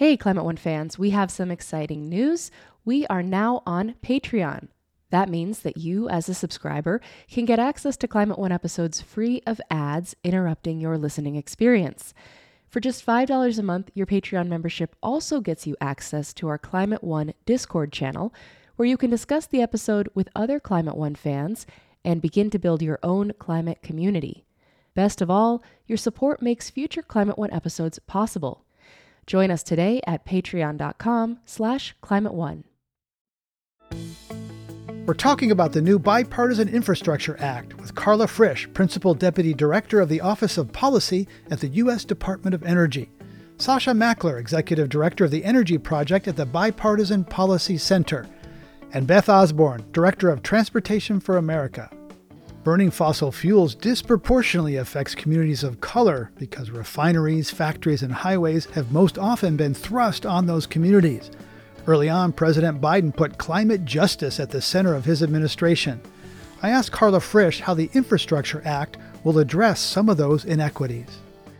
Speaker 10: Hey, Climate One fans, we have some exciting news. We are now on Patreon. That means that you, as a subscriber, can get access to Climate One episodes free of ads interrupting your listening experience. For just $5 a month, your Patreon membership also gets you access to our Climate One Discord channel, where you can discuss the episode with other Climate One fans and begin to build your own climate community. Best of all, your support makes future Climate One episodes possible. Join us today at patreon.com slash climate one.
Speaker 2: We're talking about the new Bipartisan Infrastructure Act with Carla Frisch, Principal Deputy Director of the Office of Policy at the U.S. Department of Energy, Sasha Mackler, Executive Director of the Energy Project at the Bipartisan Policy Center, and Beth Osborne, Director of Transportation for America. Burning fossil fuels disproportionately affects communities of color because refineries, factories, and highways have most often been thrust on those communities. Early on, President Biden put climate justice at the center of his administration. I asked Carla Frisch how the Infrastructure Act will address some of those inequities.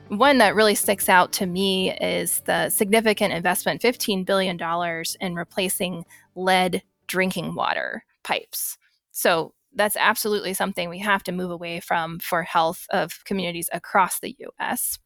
Speaker 3: One that really sticks out to me is the significant investment $15 billion in replacing lead drinking water pipes. So, that's absolutely something we have to move away from for health of communities across the US.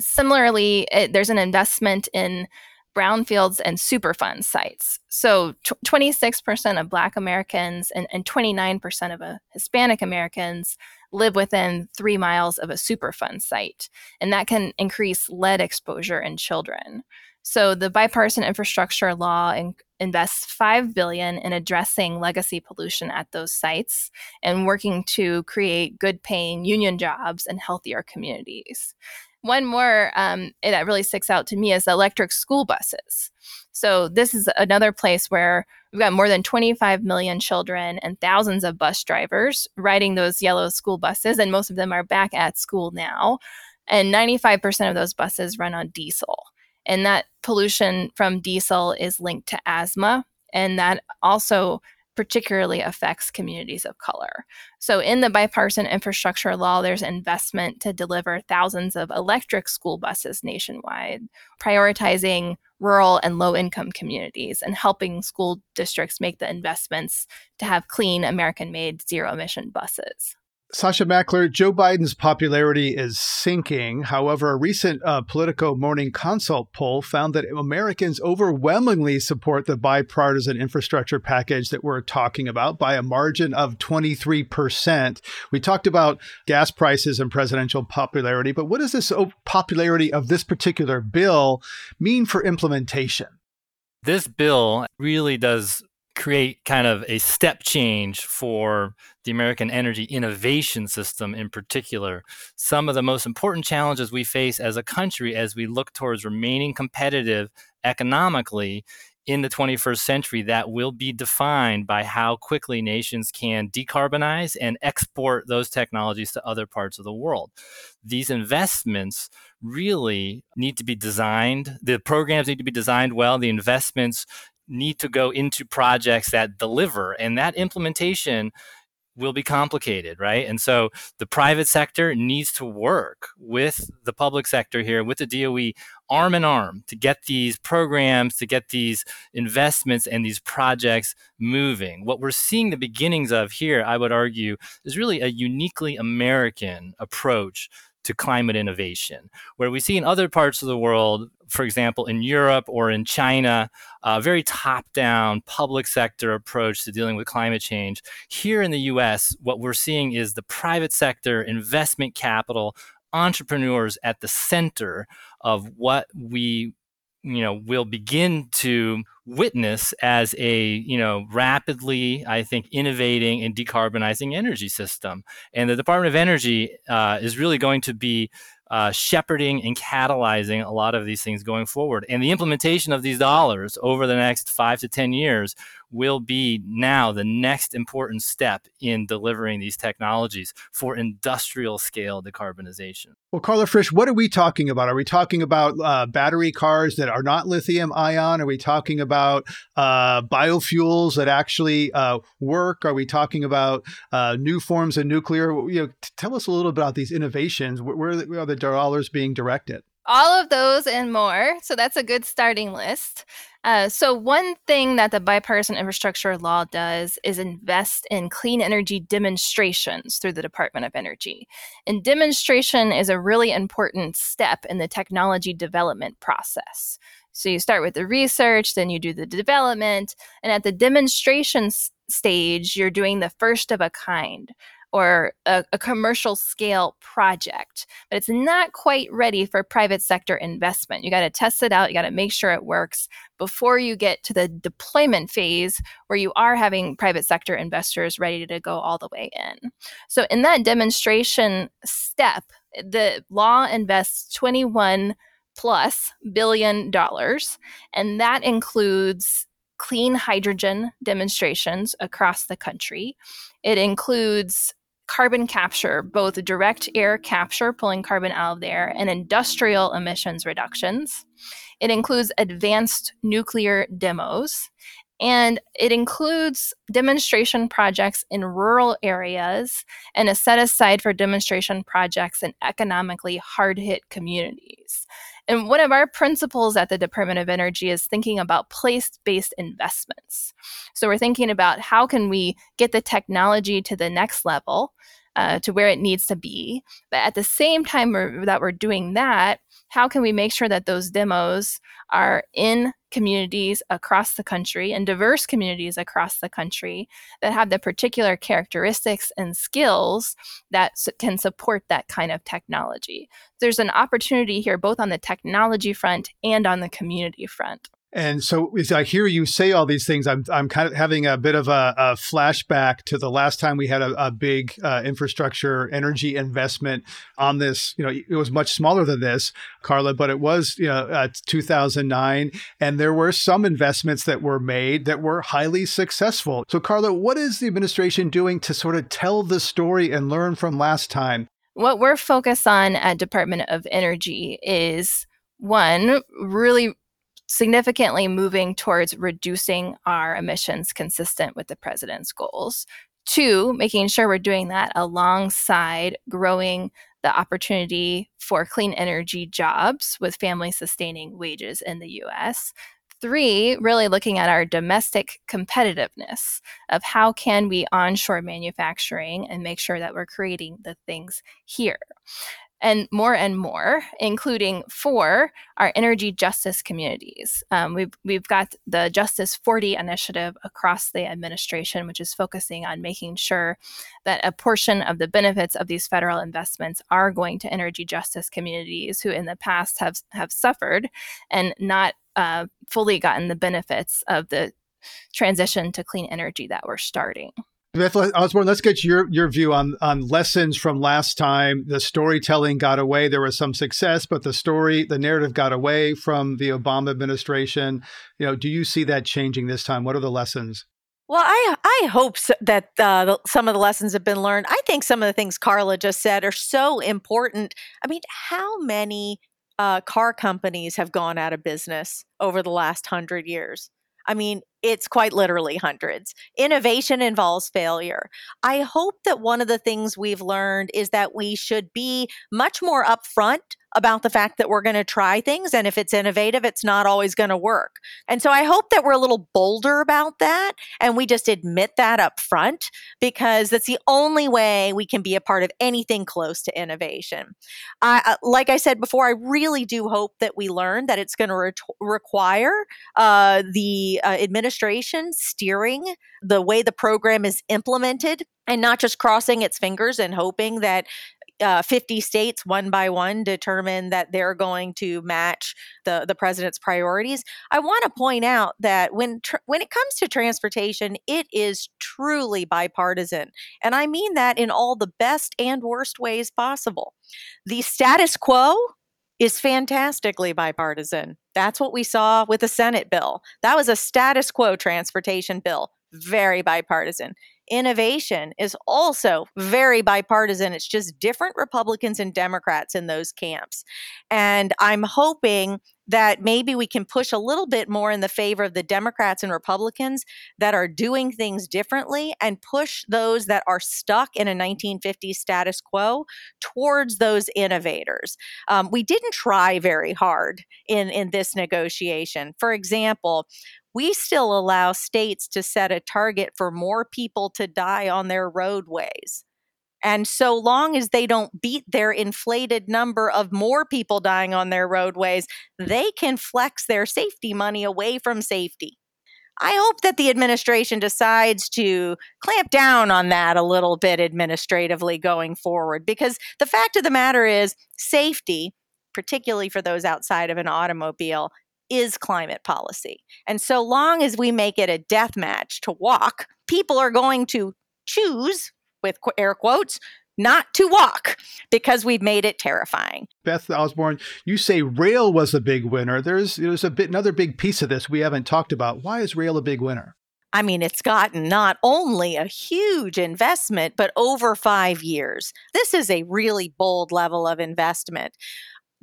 Speaker 3: Similarly, it, there's an investment in brownfields and Superfund sites. So t- 26% of Black Americans and, and 29% of uh, Hispanic Americans live within three miles of a Superfund site, and that can increase lead exposure in children. So the bipartisan infrastructure law in- invests 5 billion in addressing legacy pollution at those sites and working to create good paying union jobs and healthier communities. One more um, that really sticks out to me is electric school buses. So this is another place where we've got more than 25 million children and thousands of bus drivers riding those yellow school buses, and most of them are back at school now. And 95% of those buses run on diesel. And that pollution from diesel is linked to asthma. And that also particularly affects communities of color. So, in the bipartisan infrastructure law, there's investment to deliver thousands of electric school buses nationwide, prioritizing rural and low income communities and helping school districts make the investments to have clean American made zero emission buses.
Speaker 2: Sasha Mackler, Joe Biden's popularity is sinking. However, a recent uh, Politico Morning Consult poll found that Americans overwhelmingly support the bipartisan infrastructure package that we're talking about by a margin of 23%. We talked about gas prices and presidential popularity, but what does this popularity of this particular bill mean for implementation?
Speaker 5: This bill really does create kind of a step change for the American energy innovation system in particular. Some of the most important challenges we face as a country as we look towards remaining competitive economically in the 21st century that will be defined by how quickly nations can decarbonize and export those technologies to other parts of the world. These investments really need to be designed. The programs need to be designed well. The investments need to go into projects that deliver and that implementation will be complicated, right? And so the private sector needs to work with the public sector here, with the DOE, arm in arm to get these programs, to get these investments and these projects moving. What we're seeing the beginnings of here, I would argue, is really a uniquely American approach to climate innovation, where we see in other parts of the world, for example, in Europe or in China, a very top down public sector approach to dealing with climate change. Here in the US, what we're seeing is the private sector, investment capital, entrepreneurs at the center of what we you know will begin to witness as a you know rapidly i think innovating and decarbonizing energy system and the department of energy uh, is really going to be uh, shepherding and catalyzing a lot of these things going forward. And the implementation of these dollars over the next five to 10 years will be now the next important step in delivering these technologies for industrial scale decarbonization.
Speaker 6: Well, Carla Frisch, what are we talking about? Are we talking about uh, battery cars that are not lithium ion? Are we talking about uh, biofuels that actually uh, work? Are we talking about uh, new forms of nuclear? You know, t- tell us a little bit about these innovations. Where, where are the dollars being directed?
Speaker 3: All of those and more. So that's a good starting list. Uh, so, one thing that the bipartisan infrastructure law does is invest in clean energy demonstrations through the Department of Energy. And demonstration is a really important step in the technology development process. So, you start with the research, then you do the development, and at the demonstration stage, you're doing the first of a kind or a, a, commercial scale project, but it's not quite ready for private sector investment. You got to test it out, you got to make sure it works before you get to the deployment phase where you are having private sector investors ready to go all the way in. So, in that demonstration step, the law invests 21 plus billion dollars, and that includes clean hydrogen demonstrations across the country. It includes carbon capture, both direct air capture, pulling carbon out of the air, and industrial emissions reductions. It includes advanced nuclear demos. And it includes demonstration projects in rural areas and a set aside for demonstration projects in economically hard hit communities. And one of our principles at the Department of Energy is thinking about place-based investments. So we're thinking about how can we get the technology to the next level, uh, to where it needs to be. But at the same time we're, that we're doing that, how can we make sure that those demos are in communities across the country and diverse communities across the country that have the particular characteristics and skills that can support that kind of technology? There's an opportunity here both on the technology front and on the community front.
Speaker 6: And so as I hear you say all these things, I'm, I'm kind of having a bit of a, a flashback to the last time we had a, a big uh, infrastructure energy investment on this. You know, it was much smaller than this, Carla, but it was, you know, uh, 2009. And there were some investments that were made that were highly successful. So, Carla, what is the administration doing to sort of tell the story and learn from last time?
Speaker 3: What we're focused on at Department of Energy is one, really significantly moving towards reducing our emissions consistent with the president's goals. Two, making sure we're doing that alongside growing the opportunity for clean energy jobs with family sustaining wages in the US. Three, really looking at our domestic competitiveness of how can we onshore manufacturing and make sure that we're creating the things here and more and more, including for our energy justice communities. Um, we've, we've got the Justice 40 initiative across the administration, which is focusing on making sure that a portion of the benefits of these federal investments are going to energy justice communities who in the past have, have suffered and not uh, fully gotten the benefits of the transition to clean energy that we're starting.
Speaker 6: Beth Osborne, let's get your your view on on lessons from last time. The storytelling got away. There was some success, but the story, the narrative got away from the Obama administration. You know, do you see that changing this time? What are the lessons?
Speaker 4: Well, I I hope so that uh, some of the lessons have been learned. I think some of the things Carla just said are so important. I mean, how many uh, car companies have gone out of business over the last hundred years? I mean, it's quite literally hundreds. Innovation involves failure. I hope that one of the things we've learned is that we should be much more upfront about the fact that we're going to try things. And if it's innovative, it's not always going to work. And so I hope that we're a little bolder about that and we just admit that up front because that's the only way we can be a part of anything close to innovation. I, uh, like I said before, I really do hope that we learn that it's going to re- require uh, the uh, administration steering the way the program is implemented and not just crossing its fingers and hoping that uh, 50 states one by one determine that they're going to match the, the president's priorities. I want to point out that when tr- when it comes to transportation, it is truly bipartisan, and I mean that in all the best and worst ways possible. The status quo is fantastically bipartisan. That's what we saw with the Senate bill. That was a status quo transportation bill, very bipartisan. Innovation is also very bipartisan. It's just different Republicans and Democrats in those camps. And I'm hoping that maybe we can push a little bit more in the favor of the Democrats and Republicans that are doing things differently and push those that are stuck in a 1950s status quo towards those innovators. Um, we didn't try very hard in, in this negotiation. For example, we still allow states to set a target for more people to die on their roadways. And so long as they don't beat their inflated number of more people dying on their roadways, they can flex their safety money away from safety. I hope that the administration decides to clamp down on that a little bit administratively going forward because the fact of the matter is, safety, particularly for those outside of an automobile, is climate policy. And so long as we make it a death match to walk, people are going to choose, with air quotes, not to walk because we've made it terrifying.
Speaker 6: Beth Osborne, you say rail was a big winner. There's there's a bit another big piece of this we haven't talked about. Why is rail a big winner?
Speaker 4: I mean, it's gotten not only a huge investment, but over five years. This is a really bold level of investment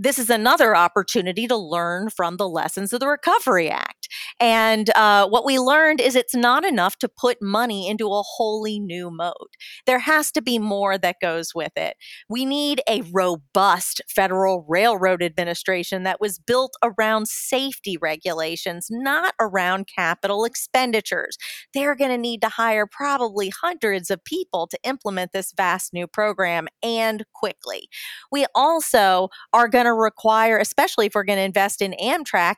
Speaker 4: this is another opportunity to learn from the lessons of the Recovery Act. And uh, what we learned is it's not enough to put money into a wholly new mode. There has to be more that goes with it. We need a robust Federal Railroad Administration that was built around safety regulations, not around capital expenditures. They're going to need to hire probably hundreds of people to implement this vast new program and quickly. We also are going to to require, especially if we're going to invest in Amtrak,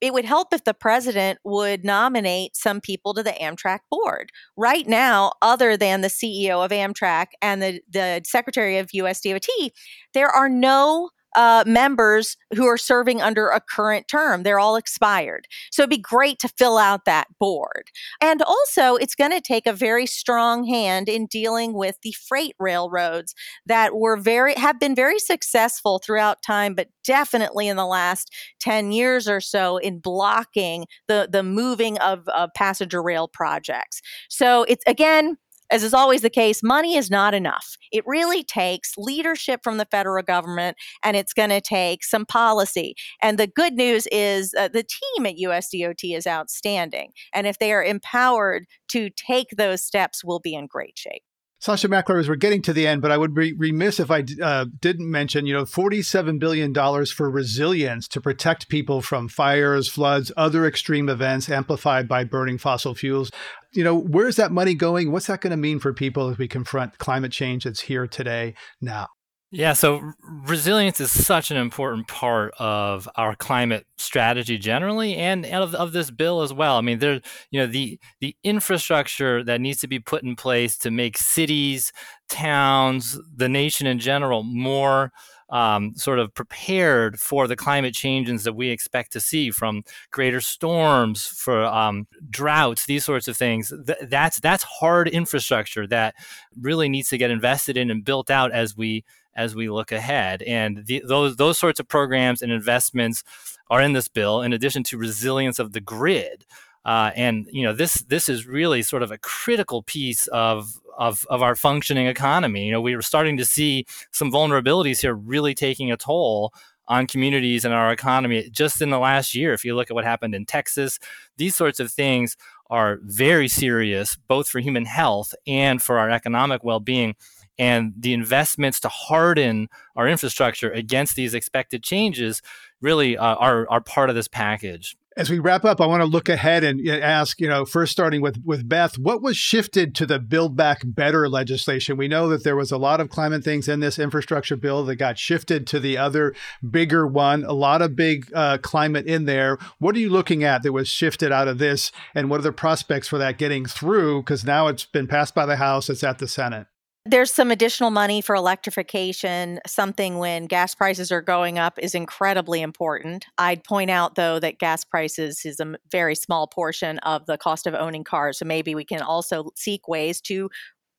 Speaker 4: it would help if the president would nominate some people to the Amtrak board. Right now, other than the CEO of Amtrak and the, the Secretary of USDOT, there are no uh, members who are serving under a current term. They're all expired. So it'd be great to fill out that board. And also, it's going to take a very strong hand in dealing with the freight railroads that were very have been very successful throughout time, but definitely in the last 10 years or so in blocking the the moving of, of passenger rail projects. So it's again as is always the case, money is not enough. It really takes leadership from the federal government and it's going to take some policy. And the good news is uh, the team at USDOT is outstanding. And if they are empowered to take those steps, we'll be in great shape.
Speaker 6: Sasha Mackler, as we're getting to the end, but I would be remiss if I uh, didn't mention, you know, $47 billion for resilience to protect people from fires, floods, other extreme events amplified by burning fossil fuels. You know, where's that money going? What's that going to mean for people as we confront climate change that's here today, now?
Speaker 5: Yeah, so resilience is such an important part of our climate strategy generally, and of, of this bill as well. I mean, there, you know, the the infrastructure that needs to be put in place to make cities, towns, the nation in general more um, sort of prepared for the climate changes that we expect to see from greater storms, for um, droughts, these sorts of things. Th- that's that's hard infrastructure that really needs to get invested in and built out as we as we look ahead. And the, those those sorts of programs and investments are in this bill, in addition to resilience of the grid. Uh, and you know this this is really sort of a critical piece of, of of our functioning economy. You know, we are starting to see some vulnerabilities here really taking a toll on communities and our economy just in the last year. If you look at what happened in Texas, these sorts of things are very serious, both for human health and for our economic well being and the investments to harden our infrastructure against these expected changes really uh, are, are part of this package.
Speaker 6: As we wrap up, I want to look ahead and ask, you know, first starting with with Beth, what was shifted to the Build Back Better legislation? We know that there was a lot of climate things in this infrastructure bill that got shifted to the other bigger one. A lot of big uh, climate in there. What are you looking at that was shifted out of this, and what are the prospects for that getting through? Because now it's been passed by the House, it's at the Senate.
Speaker 4: There's some additional money for electrification. Something when gas prices are going up is incredibly important. I'd point out, though, that gas prices is a very small portion of the cost of owning cars. So maybe we can also seek ways to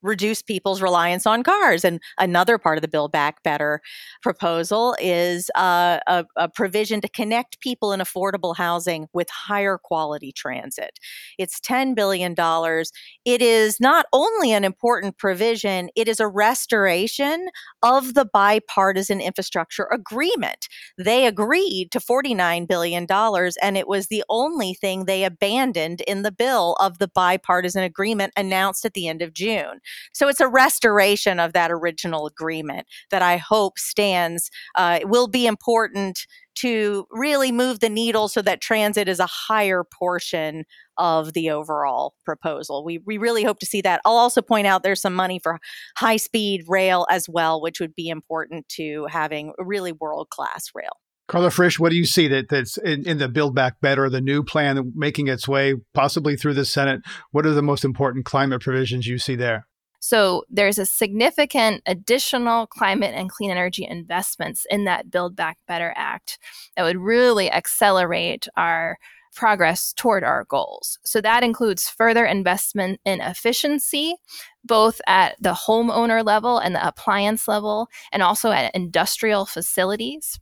Speaker 4: reduce people's reliance on cars. And another part of the Build Back Better proposal is uh, a, a, provision to connect people in affordable housing with higher quality transit. It's $10 billion. It is not only an important provision, it is a restoration of the bipartisan infrastructure agreement. They agreed to $49 billion, and it was the only thing they abandoned in the bill of the bipartisan agreement announced at the end of June. So it's a restoration of that original agreement that I hope stands, uh, will be important to really move the needle so that transit is a higher portion of the overall proposal. We, we really hope to see that. I'll also point out there's some money for high speed rail as well, which would be important to having really world class rail.
Speaker 2: Carla Frisch, what do you see that that's in, in, the Build Back Better, the new plan making its way possibly through the Senate? What are the most important climate provisions you see there?
Speaker 3: So there's a significant additional climate and clean energy investments in that Build Back Better Act that would really accelerate our progress toward our goals. So that includes further investment in efficiency, both at the homeowner level and the appliance level, and also at industrial facilities.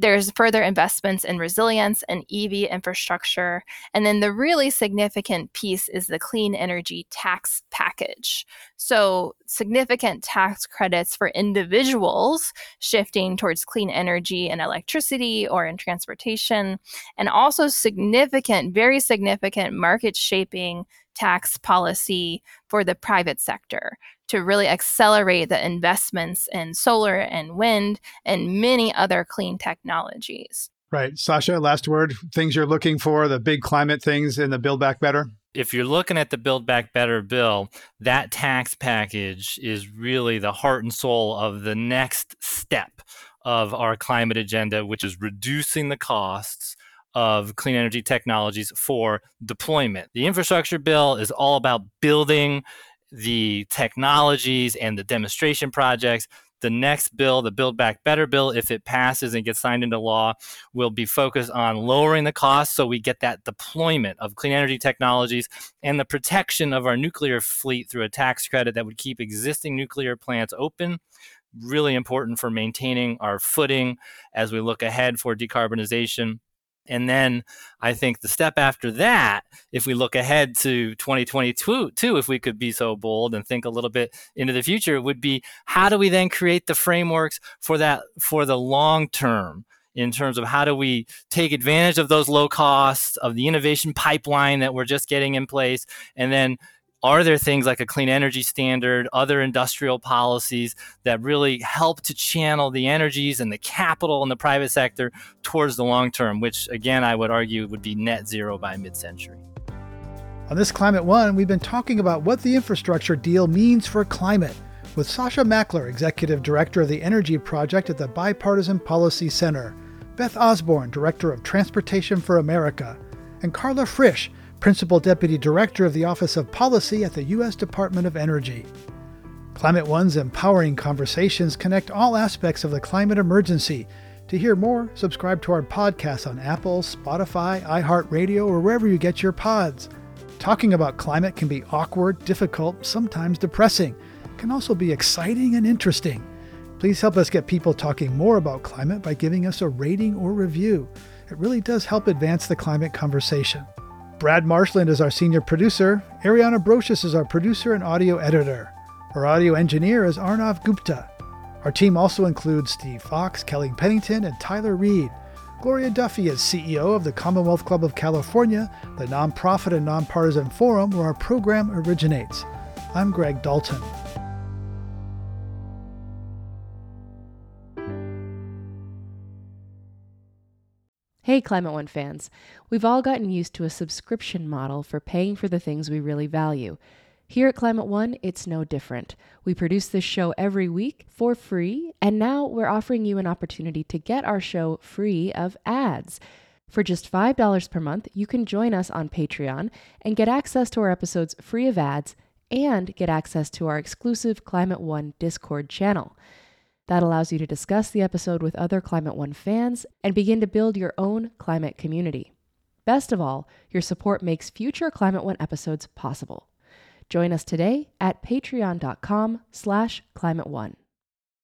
Speaker 3: There's further investments in resilience and EV infrastructure. And then the really significant piece is the clean energy tax package. So, significant tax credits for individuals shifting towards clean energy and electricity or in transportation, and also significant, very significant market shaping tax policy for the private sector to really accelerate the investments in solar and wind and many other clean technologies.
Speaker 2: Right. Sasha, last word things you're looking for, the big climate things in the Build Back Better?
Speaker 5: If you're looking at the Build Back Better bill, that tax package is really the heart and soul of the next step of our climate agenda, which is reducing the costs of clean energy technologies for deployment. The infrastructure bill is all about building the technologies and the demonstration projects. The next bill, the Build Back Better bill, if it passes and gets signed into law, will be focused on lowering the cost so we get that deployment of clean energy technologies and the protection of our nuclear fleet through a tax credit that would keep existing nuclear plants open. Really important for maintaining our footing as we look ahead for decarbonization. And then I think the step after that, if we look ahead to 2022, too, if we could be so bold and think a little bit into the future, would be how do we then create the frameworks for that for the long term in terms of how do we take advantage of those low costs of the innovation pipeline that we're just getting in place and then are there things like a clean energy standard, other industrial policies that really help to channel the energies and the capital in the private sector towards the long term, which again, I would argue would be net zero by mid century?
Speaker 2: On this Climate One, we've been talking about what the infrastructure deal means for climate with Sasha Mackler, Executive Director of the Energy Project at the Bipartisan Policy Center, Beth Osborne, Director of Transportation for America, and Carla Frisch, Principal Deputy Director of the Office of Policy at the U.S. Department of Energy. Climate One's empowering conversations connect all aspects of the climate emergency. To hear more, subscribe to our podcast on Apple, Spotify, iHeartRadio, or wherever you get your pods. Talking about climate can be awkward, difficult, sometimes depressing. It can also be exciting and interesting. Please help us get people talking more about climate by giving us a rating or review. It really does help advance the climate conversation. Brad Marshland is our senior producer. Ariana Brocious is our producer and audio editor. Our audio engineer is Arnav Gupta. Our team also includes Steve Fox, Kelly Pennington, and Tyler Reed. Gloria Duffy is CEO of the Commonwealth Club of California, the nonprofit and nonpartisan forum where our program originates. I'm Greg Dalton.
Speaker 10: Hey, Climate One fans. We've all gotten used to a subscription model for paying for the things we really value. Here at Climate One, it's no different. We produce this show every week for free, and now we're offering you an opportunity to get our show free of ads. For just $5 per month, you can join us on Patreon and get access to our episodes free of ads and get access to our exclusive Climate One Discord channel. That allows you to discuss the episode with other Climate One fans and begin to build your own climate community. Best of all, your support makes future Climate One episodes possible. Join us today at patreon.com slash climate one.